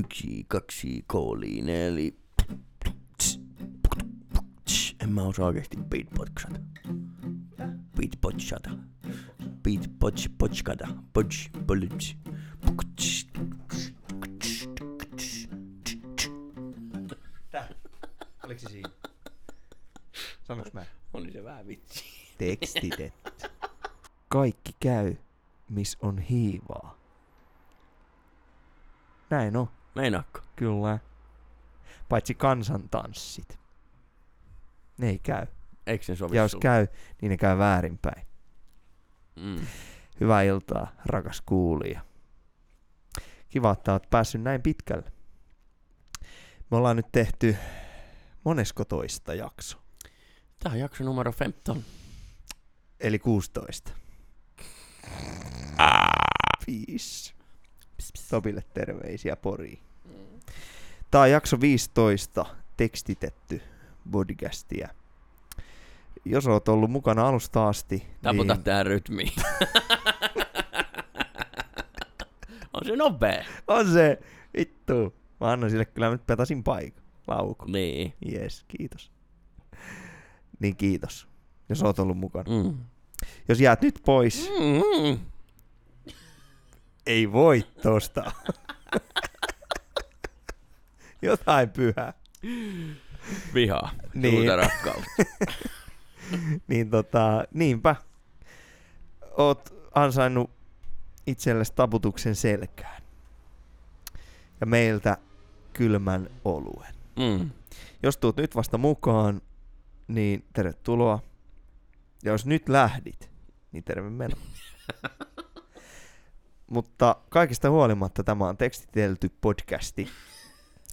Yksi, kaksi, kolme, neljä. En mä osaa oikeesti beatboxata. Beatboxata. Beatbox, potskata. Potsch, polits. Oliko se siinä? Sanoks mä? Oli se vähän vitsi. Tekstitetty. Kaikki käy, miss on hiivaa. Näin on, Meinaakko? kyllä. Paitsi kansantanssit. Ne ei käy. Eikö se sovi Ja jos sulle? käy, niin ne käy väärinpäin. Mm. Hyvää iltaa, rakas kuulija. Kiva, että oot päässyt näin pitkälle. Me ollaan nyt tehty monesko toista jakso, Tää on jakso numero 15. eli 16. Viis. Topille terveisiä Poriin. Tää on jakso 15, tekstitetty podcastia. Jos oot ollut mukana alusta asti, Taputa niin tää rytmiin. on se nopea. on se, vittu. Mä annan sille kyllä nyt petasin paikan. Lauku. Niin. Jes, kiitos. Niin kiitos, jos oot ollut mukana. Mm. Jos jäät nyt pois, Mm. Ei voi tosta. Jotain pyhää. Vihaa. Niin. Suurta rakkautta. Niin tota, niinpä. Oot ansainnut itsellesi taputuksen selkään. Ja meiltä kylmän oluen. Mm. Jos tuut nyt vasta mukaan, niin tervetuloa. Ja jos nyt lähdit, niin terve meno. Mutta kaikista huolimatta tämä on tekstitelty podcasti.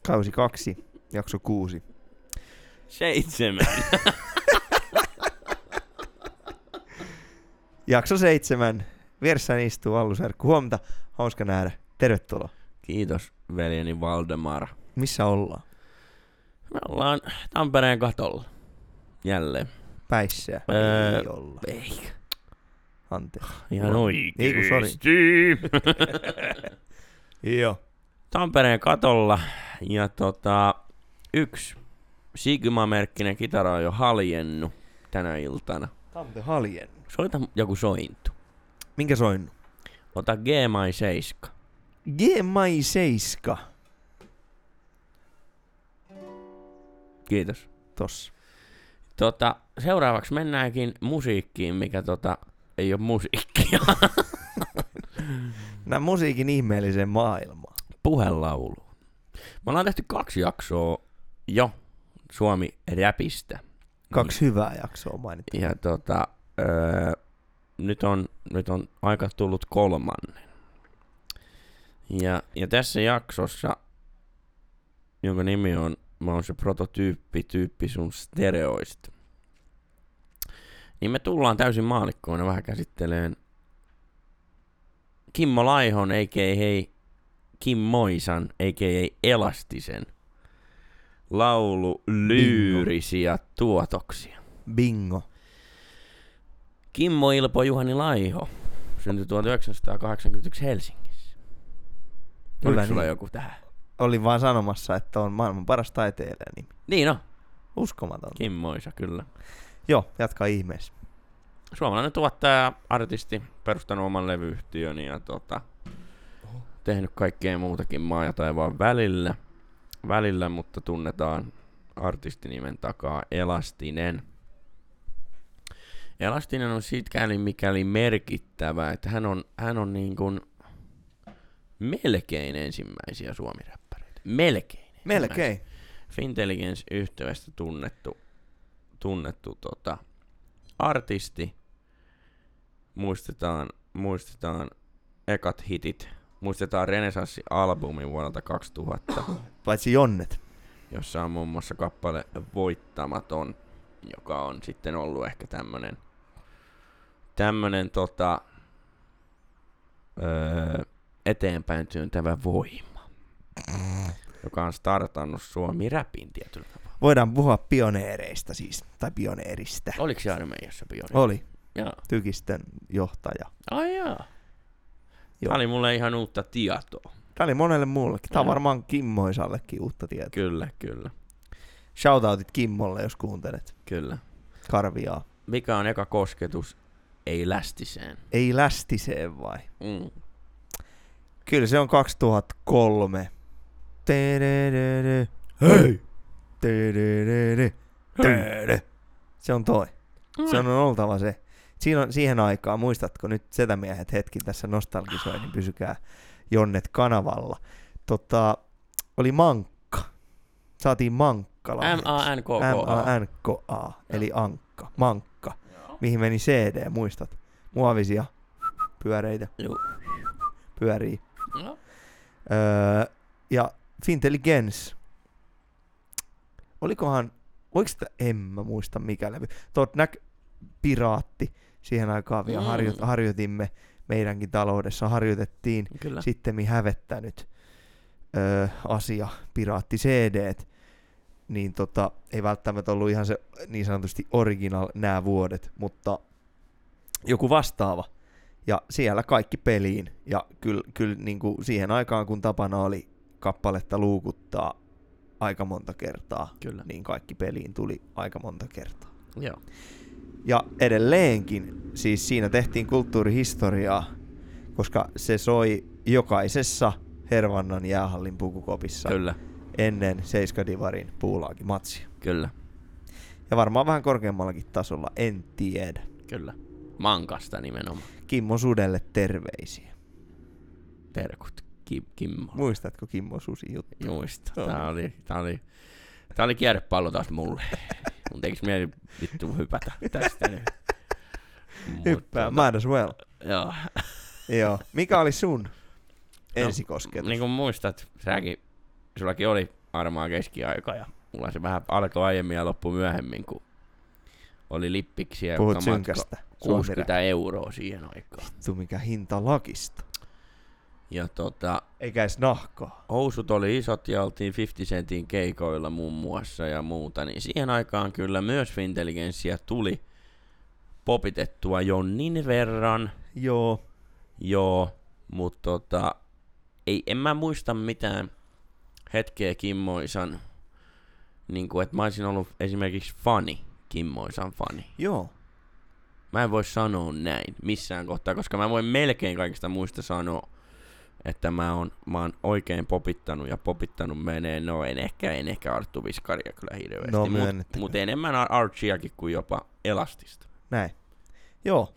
Kausi kaksi, jakso kuusi. Seitsemän. Jakso seitsemän. Vieressäni istuu Allu Serkku. Huomenta. Hauska nähdä. Tervetuloa. Kiitos veljeni Valdemar. Missä ollaan? Me ollaan Tampereen katolla. Jälleen. Päissä. Öö, Ei olla. Eikä. Anteeksi. Ihan oikeesti. Ei kun sori. Joo. Tampereen katolla ja tota, yksi Sigma-merkkinen kitara on jo haljennut tänä iltana. Tampe Haljen. Soita joku sointu. Minkä soinnu? Ota G-Mai 7. G-Mai 7. Kiitos. Tossa. Tota, seuraavaksi mennäänkin musiikkiin, mikä tota, ei ole musiikkia. Nää musiikin ihmeelliseen maailmaan. Puhelaulu. Me ollaan tehty kaksi jaksoa jo Suomi-räpistä. Kaksi hyvää jaksoa mainittu. Ja tota, öö, nyt, on, nyt on aika tullut kolmannen. Ja, ja tässä jaksossa, jonka nimi on, mä oon se prototyyppi, tyyppi sun stereoista. Niin me tullaan täysin maalikkoina vähän käsitteleen Kimmo Laihon, a.k.a. hei Kim Moisan, a.k.a. Elastisen laulu lyyrisiä tuotoksia. Bingo. Kimmo Ilpo Juhani Laiho syntyi 1981 Helsingissä. Kyllä Oliko sulla niin. joku tähän? Olin vaan sanomassa, että on maailman paras taiteilija nimi. Niin on, Uskomaton. Kimmoisa kyllä. Joo, jatka ihmeessä. Suomalainen tuottaja, artisti, perustanut oman levyyhtiön ja tota, tehnyt kaikkea muutakin maa ja taivaan välillä, välillä, mutta tunnetaan artistinimen takaa Elastinen. Elastinen on sikäli mikäli merkittävä, että hän on, hän on niin kuin melkein ensimmäisiä suomiräppäreitä. Melkein. Melkein. Fintelligence yhtyöstä tunnettu, tunnettu tota, artisti. Muistetaan, muistetaan ekat hitit. Muistetaan Renesanssi-albumi vuodelta 2000, Paitsi Jonnet. jossa on muun muassa kappale Voittamaton, joka on sitten ollut ehkä tämmönen, tämmönen tota, öö, eteenpäin työntävä voima, joka on startannut Suomi-räpin tietyllä tapaa. Voidaan puhua pioneereista siis, tai pioneerista. Oliko se armeijassa pioni? Oli Joo. tykistön johtaja. Ai jaa. Joo. Tämä oli mulle ihan uutta tietoa. Tää oli monelle muullekin. Tää on varmaan Kimmoisallekin uutta tietoa. Kyllä, kyllä, Shoutoutit Kimmolle, jos kuuntelet. kyllä. Karviaa. Mikä on eka kosketus? Ei lästiseen. Ei lästiseen vai? Mm. Kyllä se on 2003. Tededede. Hei! Se on toi. Se on oltava se. Siinä on, siihen aikaan, muistatko nyt setämiehet hetki tässä nostalgisoi, niin pysykää Jonnet kanavalla. Tota, oli Mankka. Saatiin Mankka lahjaksi. M-A-N-K-K-A. M-A-N-K-A, eli Ankka, Mankka. Mihin meni CD, muistat? Muovisia pyöreitä, Joo. pyörii. No. Öö, ja Fintelligence. Olikohan, oliko sitä, en mä muista mikä levy. Tot näk, Piraatti. Siihen aikaan vielä Mm. harjo, harjoitimme meidänkin taloudessa, harjoitettiin Kyllä. sitten hävettänyt öö, asia, Piraatti CD, niin tota, ei välttämättä ollut ihan se niin sanotusti original nämä vuodet, mutta joku vastaava. Ja siellä kaikki peliin. Ja kyllä, kyllä niin kuin siihen aikaan, kun tapana oli kappaletta luukuttaa aika monta kertaa, Kyllä. niin kaikki peliin tuli aika monta kertaa. Joo. Ja edelleenkin, siis siinä tehtiin kulttuurihistoriaa, koska se soi jokaisessa Hervannan jäähallin pukukopissa Kyllä. ennen Seiskadivarin puulaakin matsia. Kyllä. Ja varmaan vähän korkeammallakin tasolla, en tiedä. Kyllä. Mankasta nimenomaan. Kimmo Sudelle terveisiä. Terkut. Kim, Kimmo. Muistatko Kimmo Susi juttu? Muista. Tää oli, tää oli, tää oli kierrepallo taas mulle. Mun tekis mieli vittu hypätä tästä nyt. Hyppää, tota, might as well. Joo. Joo. Mikä oli sun ensikosketus? Niin kuin muistat, säkin, sullakin oli armaa keskiaika ja mulla se vähän alkoi aiemmin ja loppui myöhemmin, kun oli lippiksiä, Puhut synkästä. 60 euroa siihen aikaan. Vittu mikä hinta lakista. Ja tota, Eikä edes nahkaa. housut oli isot ja oltiin 50 centin keikoilla muun muassa ja muuta, niin siihen aikaan kyllä myös Fintelligenssiä tuli popitettua jonnin verran, Joo. joo, mutta tota, ei, en mä muista mitään hetkeä Kimmoisan, niin kuin, että mä olisin ollut esimerkiksi fani, Kimmoisan fani. Joo. Mä en voi sanoa näin missään kohtaa, koska mä voin melkein kaikista muista sanoa, että mä oon, mä oon oikein popittanut ja popittanut menee, no en ehkä, en ehkä Arttu Viskaria kyllä hirveästi, No, mut, myönnettäköön. mut enemmän Ar- Archiakin kuin jopa Elastista. Näin. Joo.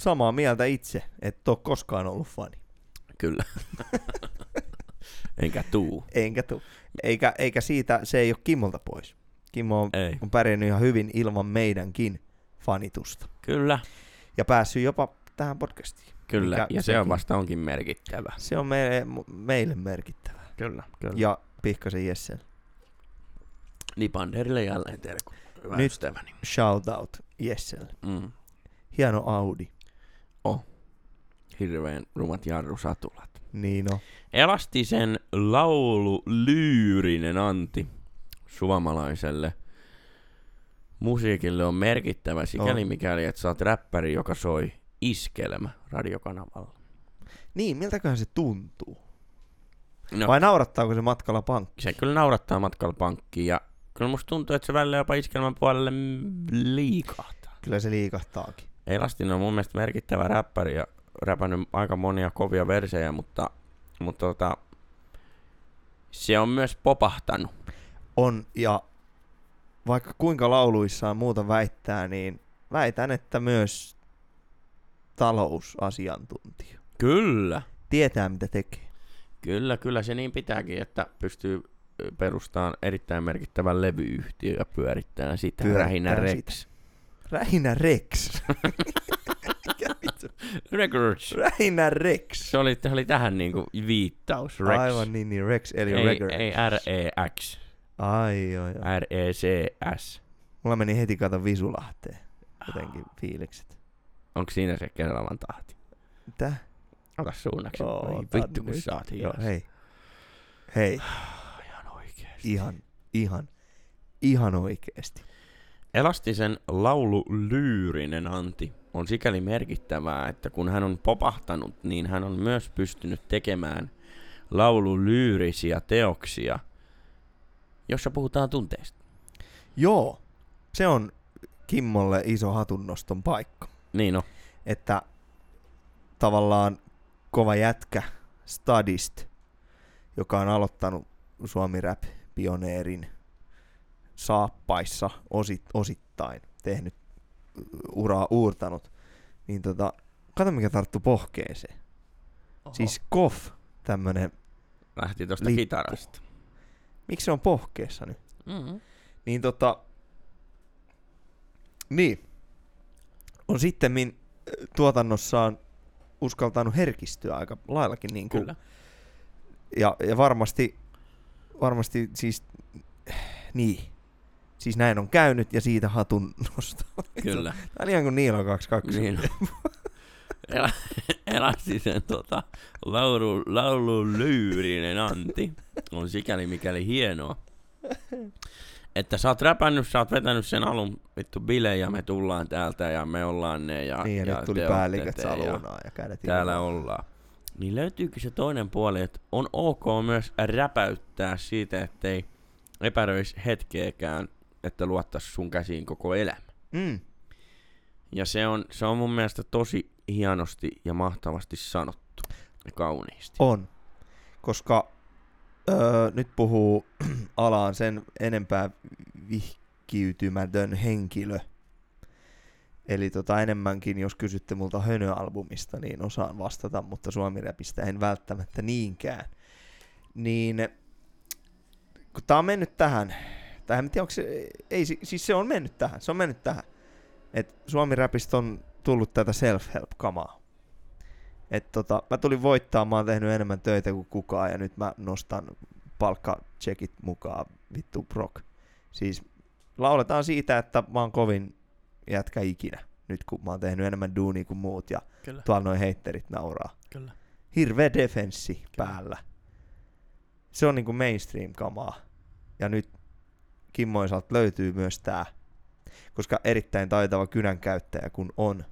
Samaa mieltä itse, et oo koskaan ollut fani. Kyllä. Enkä tuu. Enkä tuu. Eikä, eikä siitä, se ei ole Kimmolta pois. Kimmo on, Ei. on pärjännyt ihan hyvin ilman meidänkin fanitusta. Kyllä, Ja päässyt jopa tähän podcastiin. Kyllä. Mikä ja se on vasta onkin merkittävä. Se on meille, meille merkittävää. Kyllä, kyllä. Ja Pihkasen Jessen. Nipanderille jälleen terkku. Hyvä Nyt. ystäväni. Shout out Jesselle. Mm. Hieno Audi. Hirveän rumat jarrusatulat. Niin on. Elastisen laulu lyyrinen anti suomalaiselle musiikille on merkittävä sikäli On. mikäli, että sä oot räppäri, joka soi iskelmä radiokanavalla. Niin, miltäköhän se tuntuu? No, Vai naurattaako se matkalla pankki? se kyllä naurattaa matkalla pankkiin ja kyllä musta tuntuu, että se välillä jopa iskelmän puolelle liikahtaa. Kyllä se liikahtaakin. Elastin on mun mielestä merkittävä räppäri ja räpännyt aika monia kovia versejä, mutta, mutta tota, se on myös popahtanut. On, ja vaikka kuinka lauluissaan muuta väittää, niin väitän, että myös talousasiantuntija. Kyllä. Tietää, mitä tekee. Kyllä, kyllä se niin pitääkin, että pystyy perustamaan erittäin merkittävän levyyhtiö ja pyörittää sitä. Pyörittää Rähinä sitä. Rex. Rähinä Rex. Records. Rähinä Rex. Se oli, se oli tähän niinku viittaus. Rex. Aivan niin, niin Rex, eli ei, Record. ei R-E-X. Ai joo. E R-E-C-S. Mulla meni heti kato Visulahteen. Jotenkin fiilikset. Onko siinä se Keravan tahti? Mitä? Ota suunnaksi. Oo, tää vittu kun nyt. sä oot hei. Hei, Ihan oikeesti. ihan, ihan, ihan oikeesti. Elastisen laulu Lyyrinen Anti on sikäli merkittävää, että kun hän on popahtanut, niin hän on myös pystynyt tekemään laululyyrisiä teoksia, jossa puhutaan tunteista. Joo, se on Kimmolle iso hatunnoston paikka. Niin on. Että tavallaan kova jätkä Stadist, joka on aloittanut Suomi Rap pioneerin saappaissa osit, osittain, tehnyt uraa uurtanut, niin tota, kato mikä tarttu pohkeeseen. Oho. Siis Koff, tämmönen, Lähti tuosta lippu. kitarasta. miksi se on pohkeessa nyt? Mm-hmm. Niin tota, niin, on sitten tuotannossaan uskaltanut herkistyä aika laillakin niin kuin, Kyllä. ja, ja varmasti, varmasti siis, niin, siis näin on käynyt ja siitä hatun nosto. Kyllä. Tämä on ihan kuin Niilo 22. Niin on. Elä, elästi sen tota, laulu, laulu lyyrinen Antti. On sikäli mikäli hienoa. Että sä oot räpännyt, sä oot vetänyt sen alun vittu bilejä, me tullaan täältä ja me ollaan ne ja, niin, ja, ja nyt tuli päälliköt te ja salunaa ja kädet täällä ilmaan. ollaan. Niin löytyykö se toinen puoli, että on ok myös räpäyttää siitä, ettei epäröisi hetkeäkään, että luottaisi sun käsiin koko elämä. Mm, Ja se on, se on mun mielestä tosi hienosti ja mahtavasti sanottu ja kauniisti. on, koska öö, nyt puhuu alaan sen enempää vihkiytymätön henkilö. Eli tota enemmänkin, jos kysytte multa Hönö-albumista, niin osaan vastata, mutta Suomi-räpistä en välttämättä niinkään. Niin kun tää on mennyt tähän, tai en tiedä, onko se, ei, si- siis se on mennyt tähän, se on mennyt tähän. Et Suomi-räpistä on tullut tätä self-help-kamaa. Et tota, mä tulin voittaa, mä oon tehnyt enemmän töitä kuin kukaan ja nyt mä nostan palkkachekit mukaan vittu prok. Siis lauletaan siitä, että mä oon kovin jätkä ikinä, nyt kun mä oon tehnyt enemmän duunia kuin muut ja Kyllä, tuolla noin heitterit nauraa. kyllä. Hirveä defenssi päällä. Se on niinku mainstream-kamaa. Ja nyt Kimmoisalta löytyy myös tää, koska erittäin taitava kynänkäyttäjä kun on.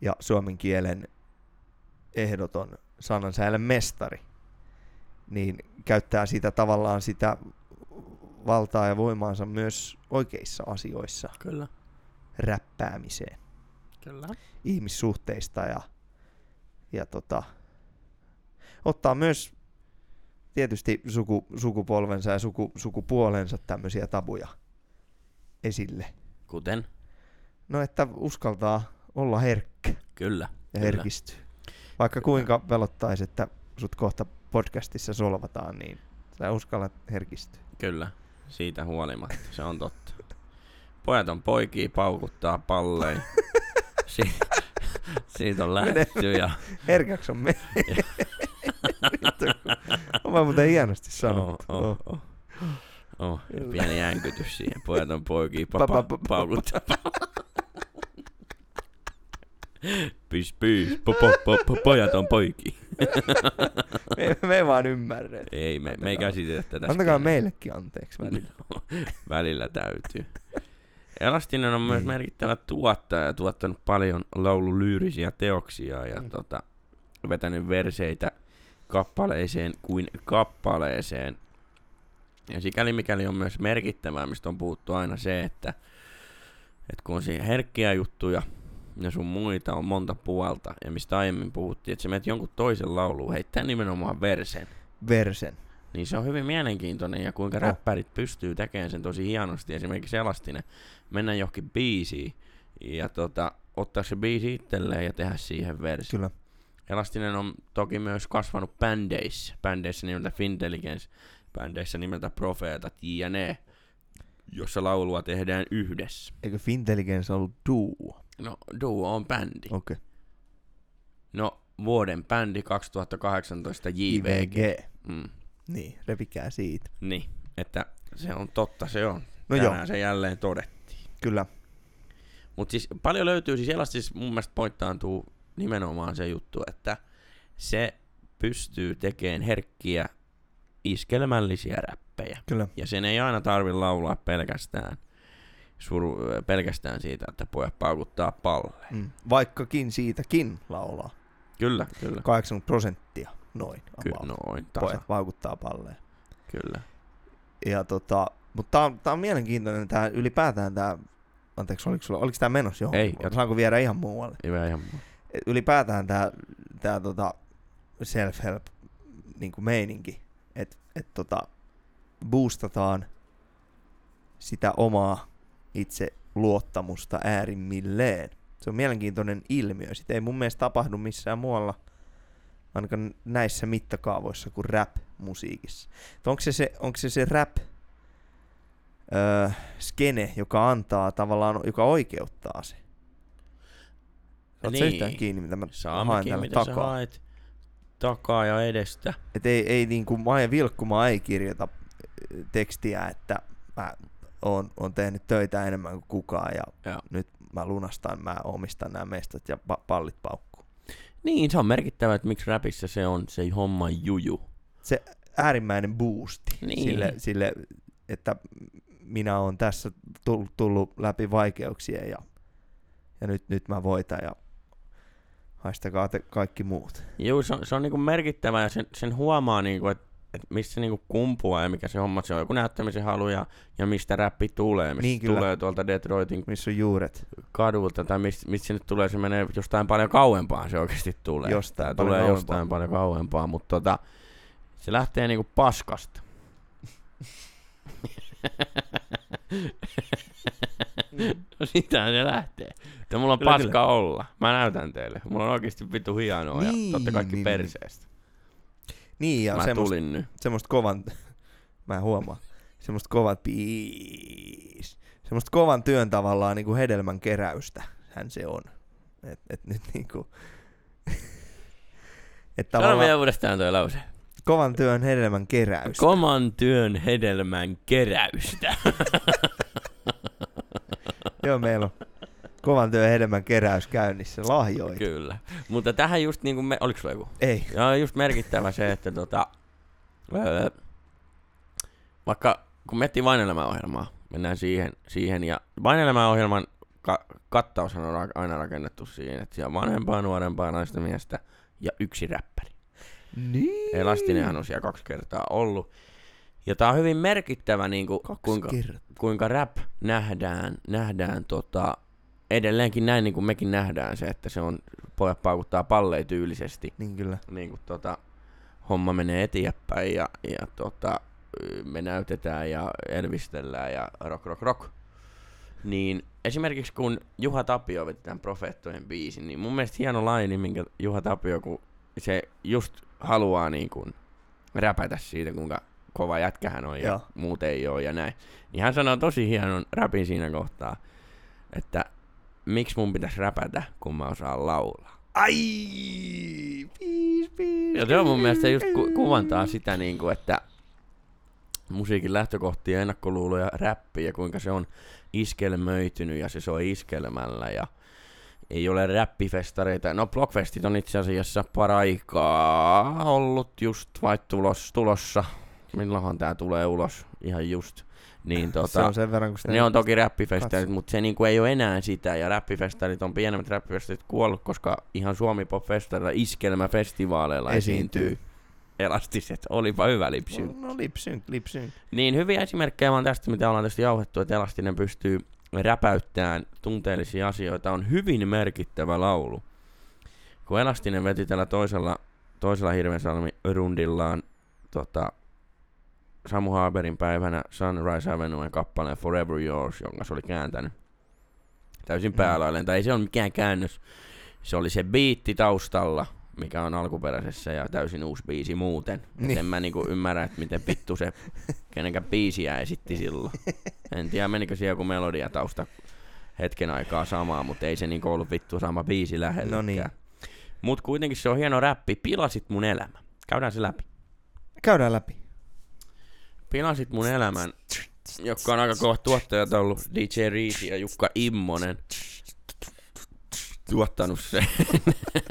Ja suomen kielen ehdoton sanansäälen mestari, niin käyttää sitä tavallaan sitä valtaa ja voimaansa myös oikeissa asioissa Kyllä, räppäämiseen kyllä. ihmissuhteista ja, ja tota, ottaa myös tietysti suku, sukupolvensa ja suku, sukupuolensa tämmöisiä tabuja esille. Kuten? No, että uskaltaa olla herkkä Kyllä. ja Kyllä. herkistyä. Vaikka kuinka pelottaisi, että sut kohta podcastissa solvataan, niin sä uskallat herkistyä. Kyllä, siitä huolimatta, se on totta. Pojat on poikia, paukuttaa palleja. Si- siitä on lähdetty ja... Herkäks on me. on mä muuten hienosti sanottu. Oh, oh, oh. Oh, Kyllä. pieni äänkytys siihen. Pojat on poikia, Pa- pa- papa, pa- pa- paukuttaa. Pys, pys, po, po, po, po, pojat on poikia. me, me ei vaan ymmärrä. Ei, me, me ei käsitetä tätä. Antakaa skeneä. meillekin anteeksi välillä. Välillä täytyy. Elastinen on myös Niin. merkittävä tuottaja ja tuottanut paljon laululyyrisiä teoksia ja Mm. tota, vetänyt verseitä kappaleeseen kuin kappaleeseen. Ja sikäli mikäli on myös merkittävää, mistä on puhuttu aina se, että, että kun on siinä herkkiä juttuja ja sun muita on monta puolta, ja mistä aiemmin puhuttiin, että sä menet jonkun toisen lauluun heittää nimenomaan versen, Versen. niin se on hyvin mielenkiintoinen ja kuinka Oh. räppärit pystyy tekemään sen tosi hienosti. Esimerkiksi Elastinen mennä johonkin biisiin ja tota, ottaa se biisi itselleen ja tehdä siihen versi. Kyllä. Elastinen on toki myös kasvanut bändeissä. Bändeissä nimeltä Fintelligence, bändeissä nimeltä Profeetat jne. Jossa laulua tehdään yhdessä. Eikö Fintelligence ollut duo? No, Duo on bändi. Okei. Okay. No, vuoden bändi 2018 JVG. JVG. Mm. Niin, repikää siitä. Niin, että se on totta, se on. No Tänään joo, se jälleen todettiin. kyllä. Mutta siis paljon löytyy, siis Elastis mun mielestä pointtaantuu nimenomaan se juttu, että se pystyy tekemään herkkiä iskelmällisiä räppejä. Kyllä. Ja sen ei aina tarvi laulaa pelkästään, suru, pelkästään siitä, että pojat paukuttaa palle. Mm. Vaikkakin siitäkin laulaa. Kyllä, kyllä. 80 prosenttia. noin. Kyllä, noin, tasa. Pojat vaikuttaa palleen. Kyllä. Ja tota, mutta tää on, tää on mielenkiintoinen tää ylipäätään tää, anteeksi, oliko, sulla, oliko tää menossa johonkin? Ei, jatka. Saanko viedä ihan muualle? Hyvä ihan. Et Ylipäätään tää, tää tota self-help niinku meininki, että et tota, boostataan sitä omaa itse luottamusta äärimmilleen. Se on mielenkiintoinen ilmiö. Sitä ei mun mielestä tapahdu missään muualla, ainakaan näissä mittakaavoissa kuin rap-musiikissa. Onko se se, onko se, se rap öö, skene, joka antaa tavallaan, joka oikeuttaa se? Oletko niin. Niin. yhtään kiinni, mitä mä Saa haen täällä mitä takaa? haet takaa ja edestä. Et ei, ei niinku, Maija Vilkkuma ei kirjoita tekstiä, että mä oon, oon tehnyt töitä enemmän kuin kukaan ja Joo. nyt mä lunastan, mä omistan nämä mestat ja pa- pallit paukkuu. Niin, se on merkittävä, että miksi rapissa se on se homma juju. Äärimmäinen boosti Niin. sille, sille, että minä oon tässä tullut, tullut läpi vaikeuksien ja, ja nyt, nyt mä voitan ja haistakaa te kaikki muut. Joo, se on, se on niinku merkittävä ja sen, sen huomaa, niinku, että et mistä se niinku kumpuaa ja mikä se homma se on. Joku näyttämisen halu ja, ja mistä räppi tulee. Mistä Niin, kyllä. tulee tuolta Detroitin Missä on juuret? kadulta tai mistä, mistä se nyt tulee. Se menee jostain paljon kauempaa se oikeasti tulee. Jostain Tää tulee kauempaa. jostain paljon kauempaa, mutta tota, se lähtee niinku paskasta. no sitähän se lähtee. Että mulla on Kyllä, paska olla. Mä näytän teille. Mulla on oikeasti vittu hienoa ja Niin, totta kaikki niin, perseestä. Niin, ja Mä semmoista tulin nyt. semmoista kovan, mä en huomaa, semmoista kovat piis, semmoista kovan työn tavallaan niin kuin hedelmän keräystä, hän se on. Et, et nyt niinku, että Sano tavallaan vielä uudestaan toi lause. kovan työn hedelmän keräystä. Koman työn hedelmän keräystä. Joo, meillä on kovan työn hedelmän keräys käynnissä, lahjoita. Kyllä. Mutta tähän just niinku, me, oliko sulla joku? Ei, Ja on just merkittävä se, että tota, öö, vaikka kun miettii Vain elämä-ohjelmaa, mennään siihen, siihen ja Vain elämä-ohjelman ka- kattaushan on ra- aina rakennettu siihen, että siellä on vanhempaa, nuorempaa, naista miestä ja yksi räppäri. niin. Elastinenhan on siellä kaksi kertaa ollut. Ja tää on hyvin merkittävä, niin kuin, kuinka, kertaa. kuinka rap nähdään, nähdään tota, edelleenkin näin niin kuin mekin nähdään se, että se on pojat paukuttaa palleja tyylisesti. Niin kyllä. Niin kuin tota, homma menee eteenpäin ja, ja tota, me näytetään ja elvistellään ja rock rock rock. Niin esimerkiksi kun Juha Tapio veti tämän Profeettojen biisin, niin mun mielestä hieno laini, minkä Juha Tapio, kun se just haluaa niin kuin räpätä siitä, kuinka kova jätkä hän on ja Joo. muut ei ole ja näin. Niin hän sanoo tosi hienon räpin siinä kohtaa, että miksi mun pitäisi räpätä, kun mä osaan laulaa. Ai, piis, piis, Ja se on mun mielestä just ku- kuvantaa sitä, niin kuin, että musiikin lähtökohtia, ennakkoluuloja, räppi ja kuinka se on iskelmöitynyt ja se soi iskelmällä ja ei ole räppifestareita. No Blockfestit on itse asiassa paraikaa ollut just vai tulos, tulossa. Milloinhan tää tulee ulos? Ihan just. Niin Se tota, on sen verran, kun sitä ne on toki räppifestarit, mutta se niinku ei ole enää sitä, ja räppifestarit on pienemmät räppifestarit kuollut, koska ihan Suomi Pop Festarilla iskelmäfestivaaleilla Esiintyy. esiintyy elastiset. Olipa hyvä lipsy. No lipsynk, lipsynk. Niin hyviä esimerkkejä vaan tästä, mitä ollaan tästä jauhettu, että elastinen pystyy räpäyttämään tunteellisia asioita, on hyvin merkittävä laulu. Kun elastinen veti tällä toisella, toisella Hirvensalmi rundillaan tota, Samu Haberin päivänä Sunrise Avenuen kappaleen Forever Yours, jonka se oli kääntänyt täysin päälailleen. Tai ei se ole mikään käännös. Se oli se biitti taustalla, mikä on alkuperäisessä ja täysin uusi biisi muuten. Niin. En mä niinku ymmärrä, että miten vittu se kenenkään biisiä esitti silloin. En tiedä, menikö siellä joku melodia tausta hetken aikaa samaa, mutta ei se niinku ollut vittu sama biisi lähellekään. No niin. Mut kuitenkin se on hieno räppi. Pilasit mun elämä. Käydään se läpi. Käydään läpi. Pilasit mun elämän, joka on aika kovat tuottajat ollut. DJ Riisi ja Jukka Immonen. Tuottanut sen.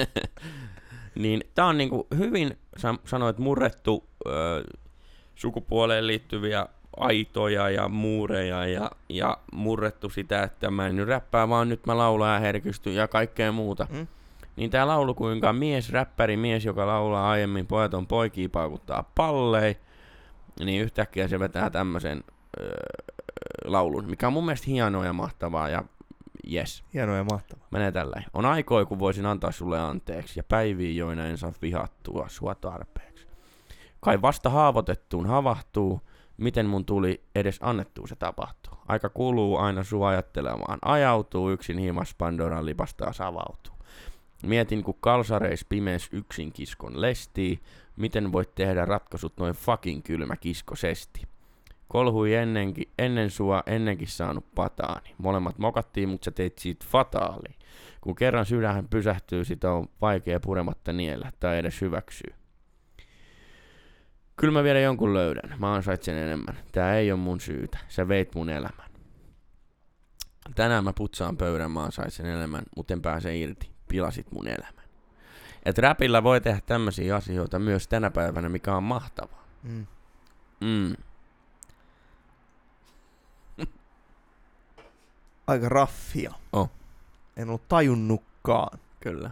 niin tää on niinku hyvin, sä sanoit, murrettu ö, sukupuoleen liittyviä aitoja ja muureja ja, ja murrettu sitä, että mä en nyt räppää, vaan nyt mä laulan ja herkistyn ja kaikkea muuta. Mm. Niin tää laulu, kuinka mies, räppäri mies, joka laulaa aiemmin pojat on poikia paukuttaa pallei, niin yhtäkkiä se vetää tämmöisen öö, laulun, mikä on mun mielestä hienoa ja mahtavaa ja yes, Hienoa ja mahtavaa. menee tälleen. On aikoja, kun voisin antaa sulle anteeksi ja päiviä, joina en saa vihattua sua tarpeeksi. Kai vasta haavoitettuun havahtuu, miten mun tuli edes annettua se tapahtuu. Aika kuluu aina sua ajattelemaan, ajautuu yksin himas Pandoran lipasta taas avautuu. Mietin, kun kalsareis pimeys yksin kiskon lestii, miten voit tehdä ratkaisut noin fucking kylmä kiskosesti. Kolhui ennenkin, ennen sua ennenkin saanut pataani. Molemmat mokattiin, mutta sä teit siitä fataali. Kun kerran sydänhän pysähtyy, sitä on vaikea purematta niellä tai edes hyväksyä. Kyllä mä vielä jonkun löydän. Mä ansaitsen enemmän. Tää ei ole mun syytä. Sä veit mun elämän. Tänään mä putsaan pöydän, mä ansaitsen enemmän, mutta en pääse irti. Pilasit mun elämän. Et räpillä voi tehdä tämmöisiä asioita myös tänä päivänä, mikä on mahtavaa. Mm. Mm. Aika raffia. Oh. En ollut tajunnutkaan. Kyllä.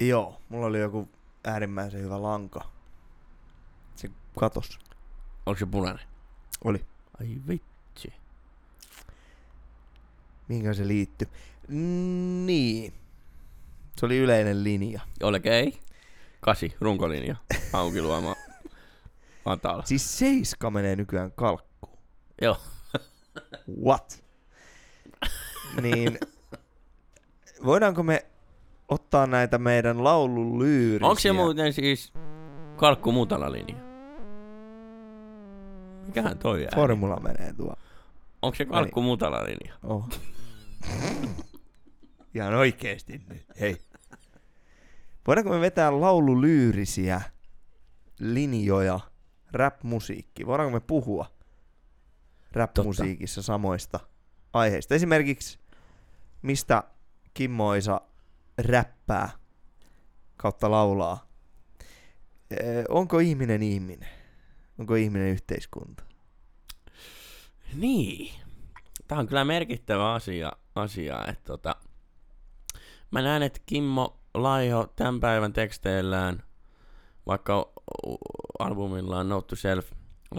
Joo, mulla oli joku äärimmäisen hyvä lanka. Se katos. Onko se punainen? Oli. Ai vitsi. Mihinkä se liittyi? Niin. Se oli yleinen linja. Okei. Kasi, runkolinja. Auki luoma. Matala. Siis seiska menee nykyään kalkkuun. Joo. What? niin, voidaanko me ottaa näitä meidän laululyyrisiä? Onko se muuten siis kalkku mutala linja? Mikähän toi ääni? Formula menee tuo. Onko se kalkku mutala linja? Oh. Ihan oikeesti nyt. Hei. Voidaanko me vetää laululyyrisiä linjoja rap-musiikki? Voidaanko me puhua rap-musiikissa samoista aiheista? Esimerkiksi mistä Kimmoisa räppää kautta laulaa. Ee, onko ihminen ihminen? Onko ihminen yhteiskunta? Niin. Tämä on kyllä merkittävä asia, asia että tota, mä näen, että Kimmo Laiho tämän päivän teksteillään, vaikka albumillaan Note to Self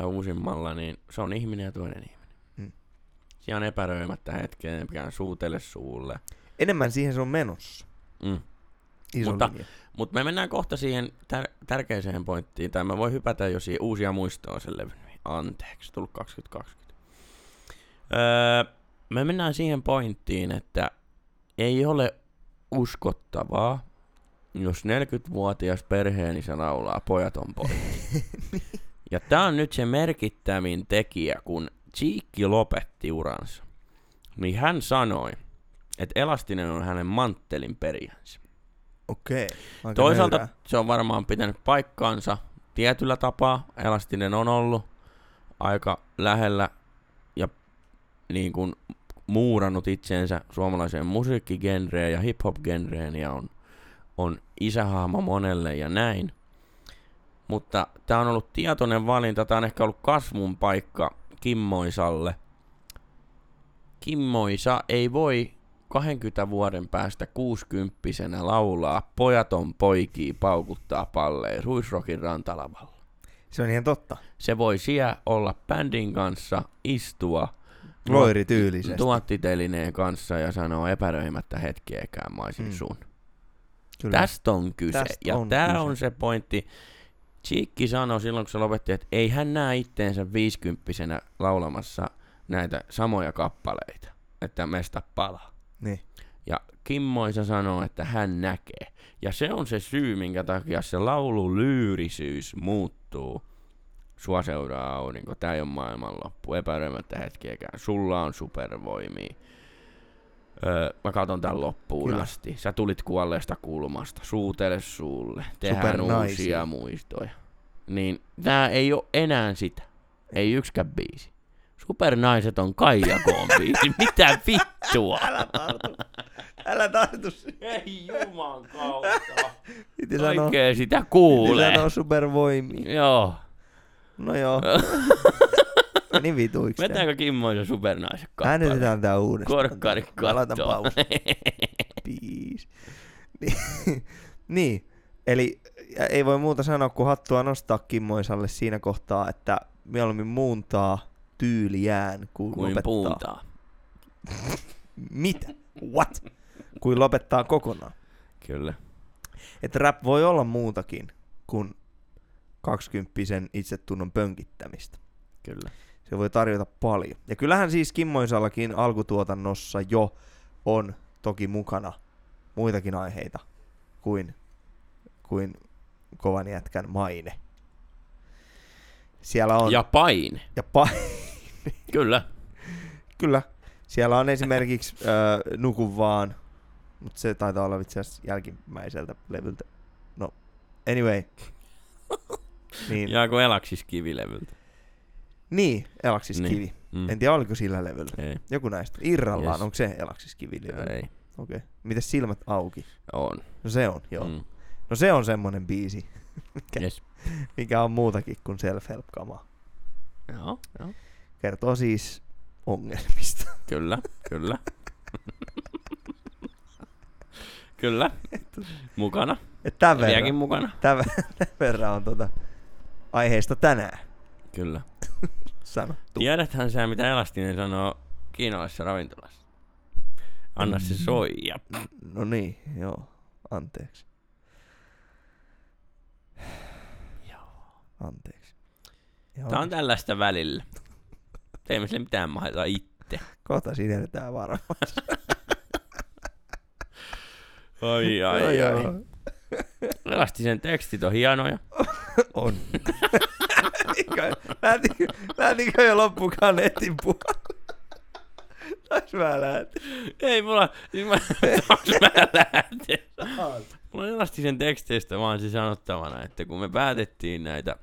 uusimmalla, niin se on ihminen ja toinen ihminen. Mm. Siellä on epäröimättä hetkeen, mikään suutele suulle. Enemmän siihen se on menossa. Mm. Iso Mutta- linja. Mutta me mennään kohta siihen tär- tärkeiseen pointtiin, tai mä voin hypätä jo siihen uusia muistoa sen levyn. Anteeksi, tullut 2020. Öö, me mennään siihen pointtiin, että ei ole uskottavaa, jos 40-vuotias perheenisä laulaa pojat on poikki. ja tää on nyt se merkittävin tekijä, kun Cheekki lopetti uransa. Niin hän sanoi, että elastinen on hänen manttelin perijänsä. Okei. Aika Toisaalta nöyrää. se on varmaan pitänyt paikkaansa tietyllä tapaa. Elastinen on ollut aika lähellä ja niin kuin muurannut itseensä suomalaiseen musiikkigenreen ja hip-hop-genreen ja on, on isähahmo monelle ja näin. Mutta tämä on ollut tietoinen valinta, tämä on ehkä ollut kasvun paikka Kimmoisalle. Kimmoisa ei voi 20 vuoden päästä 60 laulaa Pojat on poikii paukuttaa palleen Ruisrokin rantalavalla. Se on ihan totta. Se voi siellä olla bändin kanssa, istua Loiri tyylisesti. tuottitelineen kanssa ja sanoa epäröimättä hetkeäkään mä olisin Mm. sun. Kyllä. Tästä on kyse. Tästä ja on tämä kyse. on se pointti. Chiikki sanoi silloin, kun se lopetti, että ei hän näe itteensä viisikymppisenä laulamassa näitä samoja kappaleita, että mesta palaa. Niin. Ja Kimmoisa sanoo, että hän näkee. Ja se on se syy, minkä takia se laulu lyyrisyys muuttuu. Sua seuraa aurinko, tää ei ole maailmanloppu, epäröimättä hetkeäkään. Sulla on supervoimia. Öö, mä katon tän loppuun Kyllä. asti. Sä tulit kuolleesta kulmasta, suutele suulle. Tehdään Supernaisia. uusia muistoja. Niin tää ei oo enää sitä. Ei yksikään biisi. Supernaiset on Kaija Koon biisi. Mitä vittua? Älä tartu. Älä tartu. Ei juman kautta. Oikein sitä piti kuulee. sanoa supervoimia. Joo. No joo. Niin vituiksi. Vetääkö Kimmoisen supernaisen kappale? Äänetetään tää uudestaan. Korkkari Mä laitan kattoo. paus. Piis. Niin, niin, eli ei voi muuta sanoa kuin hattua nostaa Kimmoisalle siinä kohtaa, että mieluummin muuntaa tyyliään kuin, Kuin lopettaa. puuntaa. Mitä? What? Kuin lopettaa kokonaan. Kyllä. Että rap voi olla muutakin kuin 20 itsetunnon pönkittämistä. Kyllä. Se voi tarjota paljon. Ja kyllähän siis Kimmoisallakin alkutuotannossa jo on toki mukana muitakin aiheita kuin, kuin kovan jätkän maine. Siellä on... Ja paine. ja pa- Kyllä. kyllä. Siellä on esimerkiksi äh, Nuku vaan, mutta se taitaa olla itse asiassa jälkimmäiseltä levyltä. No, anyway. Niin, Ja kun Elaksis kivilevyltä. niin, Elaksis Niin. Kivi. Mm. En tiedä, oliko sillä levyllä. Ei. Joku näistä. Irrallaan, Yes. onko se Elaksis Kivi? Ei. Okei. Okay. Miten silmät auki? On. No se on, joo. Mm. No se on semmonen biisi, mikä, Yes. mikä on muutakin kuin self-help kamaa. Joo, joo. Kertoo siis ongelmista. Kyllä, kyllä. kyllä. Mukana. Tämän verran, mukana. tämän, tämän verran on tota aiheesta tänään Kyllä. sanottu. Tiedäthän sä, mitä Elastinen sanoo kiinalaisessa ravintolassa? Anna se Mm. soija. No niin, joo. Anteeksi. Anteeksi. Joo. Tää on tällaista välillä. Teemme sille mitään mahdollista itse. Kohta sinerretään varmasti. Ai, ai, ai. Joo, Elastisen tekstit on hienoja. On. Lähtikö jo loppukaan netin puolella? Mä lähtin. Ei mulla, siis mä, onks mä lähten? Mulla on Elastisen teksteistä vaan se sanottavana, että kun me päätettiin näitä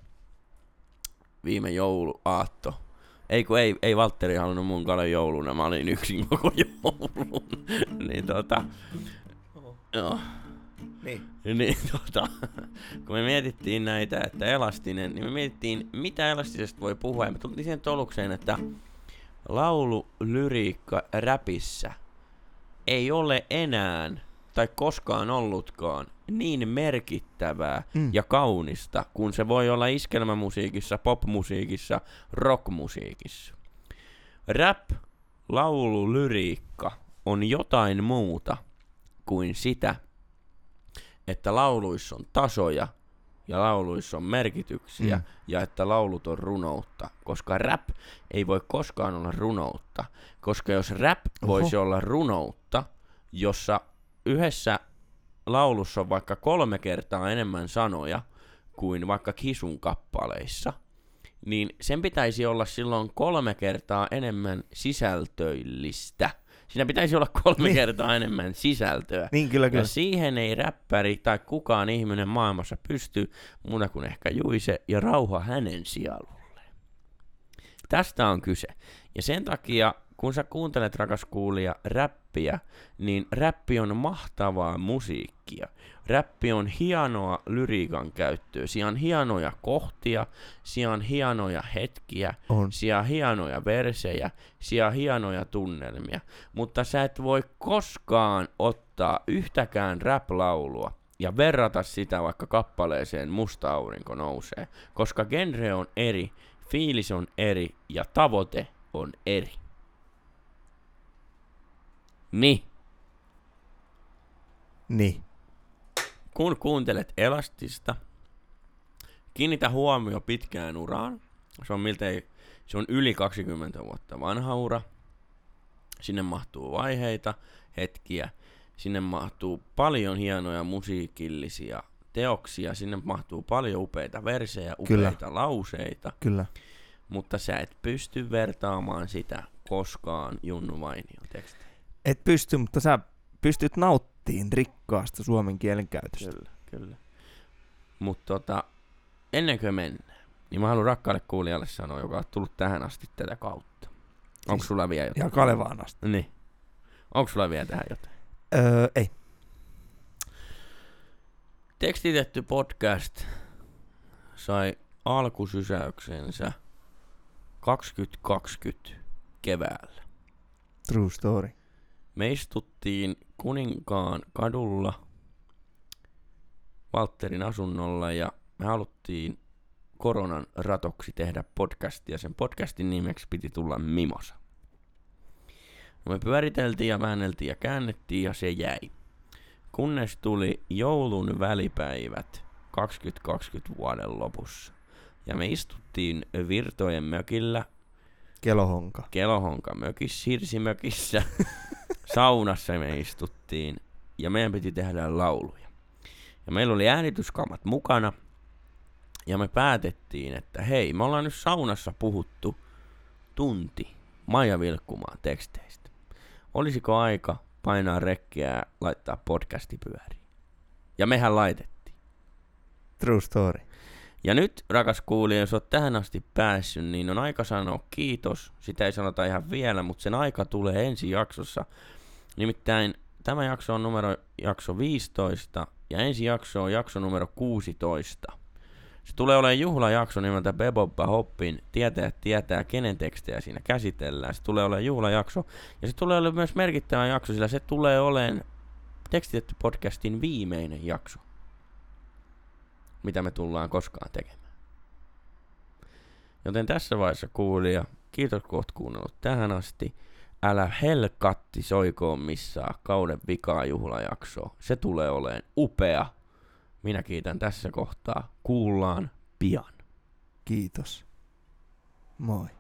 viime jouluaatto, ei kun ei, ei Valtteri halunnut mun kalan jouluna, mä olin yksin koko joulun. niin tota, joo, Niin. niin tota, kun me mietittiin näitä, että elastinen, niin me mietittiin, mitä elastisesta voi puhua, ja me tultiin siihen tolukseen, että laulu, lyriikka, räpissä ei ole enää, tai koskaan ollutkaan, niin merkittävää Mm. ja kaunista, kun se voi olla iskelmämusiikissa, popmusiikissa, rockmusiikissa. Rap, laulu, lyriikka on jotain muuta kuin sitä, että lauluissa on tasoja ja lauluissa on merkityksiä Mm. ja että laulut on runoutta, koska rap ei voi koskaan olla runoutta, koska jos rap Oho. voisi olla runoutta, jossa yhdessä laulussa on vaikka kolme kertaa enemmän sanoja kuin vaikka Kisun kappaleissa, niin sen pitäisi olla silloin kolme kertaa enemmän sisältöillistä. Siinä pitäisi olla kolme Niin. kertaa enemmän sisältöä. Niin kyllä kyllä. Ja siihen ei räppäri tai kukaan ihminen maailmassa pysty muuta kuin ehkä Juise ja rauha hänen sielulle. Tästä on kyse. Ja sen takia, kun sä kuuntelet rakas kuulija räppiä, niin räppi on mahtavaa musiikkia. Räppi on hienoa lyriikan käyttöä. Siellä on hienoja kohtia, siellä on hienoja hetkiä, On. siellä on hienoja versejä, siellä on hienoja tunnelmia, mutta sä et voi koskaan ottaa yhtäkään rap-laulua ja verrata sitä vaikka kappaleeseen Musta aurinko nousee, koska genre on eri, fiilis on eri ja tavoite on eri. Niin, Niin. kun kuuntelet Elastista, kiinnitä huomio pitkään uraan. Se on miltei, se on yli 20 vuotta vanha ura. Sinne mahtuu vaiheita, hetkiä. Sinne mahtuu paljon hienoja musiikillisia teoksia. Sinne mahtuu paljon upeita versejä, Kyllä. upeita lauseita. Kyllä. Mutta sä et pysty vertaamaan sitä koskaan Junnu Vainion teksteihin. Et pysty, mutta sä pystyt nauttiin rikkaasta suomen kielen käytöstä. Kyllä, kyllä. Mutta tota, ennen kuin mennään, niin mä haluan rakkaalle kuulijalle sanoa, joka on tullut tähän asti tätä kautta. Onko Siis- sulla vielä jotain? Ja Kalevaan asti. Niin. Onko sulla vielä tähän jotain? Öö, ei. Tekstitetty podcast sai alkusysäyksensä 2020 keväällä. True story. Me istuttiin Kuninkaan kadulla Valtterin asunnolla ja me haluttiin koronan ratoksi tehdä podcastia. Sen podcastin nimeksi piti tulla Mimosa. Me pyöriteltiin ja väänneltiin ja käännettiin ja se jäi. Kunnes tuli joulun välipäivät 2020 vuoden lopussa. Ja me istuttiin Virtojen mökillä, Kelohonka. Kelohonka mökissä, Hirsimökissä, saunassa me istuttiin ja meidän piti tehdä lauluja. Ja meillä oli äänityskamat mukana ja me päätettiin, että hei, me ollaan nyt saunassa puhuttu tunti Maija Vilkkumaan teksteistä. Olisiko aika painaa rekkiä ja laittaa podcasti pyöriin? Ja mehän laitettiin. True story. Ja nyt, rakas kuulija, jos oot tähän asti päässyt, niin on aika sanoa kiitos. Sitä ei sanota ihan vielä, mutta sen aika tulee ensi jaksossa. Nimittäin tämä jakso on numero jakso 15 ja ensi jakso on jakso numero 16. Se tulee olemaan juhlajakso nimeltä Beboppa Hoppin Tietää tietää, kenen tekstejä siinä käsitellään. Se tulee olemaan juhlajakso ja se tulee olemaan myös merkittävä jakso, sillä se tulee olemaan tekstitetty podcastin viimeinen jakso mitä me tullaan koskaan tekemään. Joten tässä vaiheessa kuulija, kiitos kun oot kuunnellut tähän asti. Älä helkatti soikoon missään kauden vikaa juhlajaksoa. Se tulee olemaan upea. Minä kiitän tässä kohtaa. Kuullaan pian. Kiitos. Moi.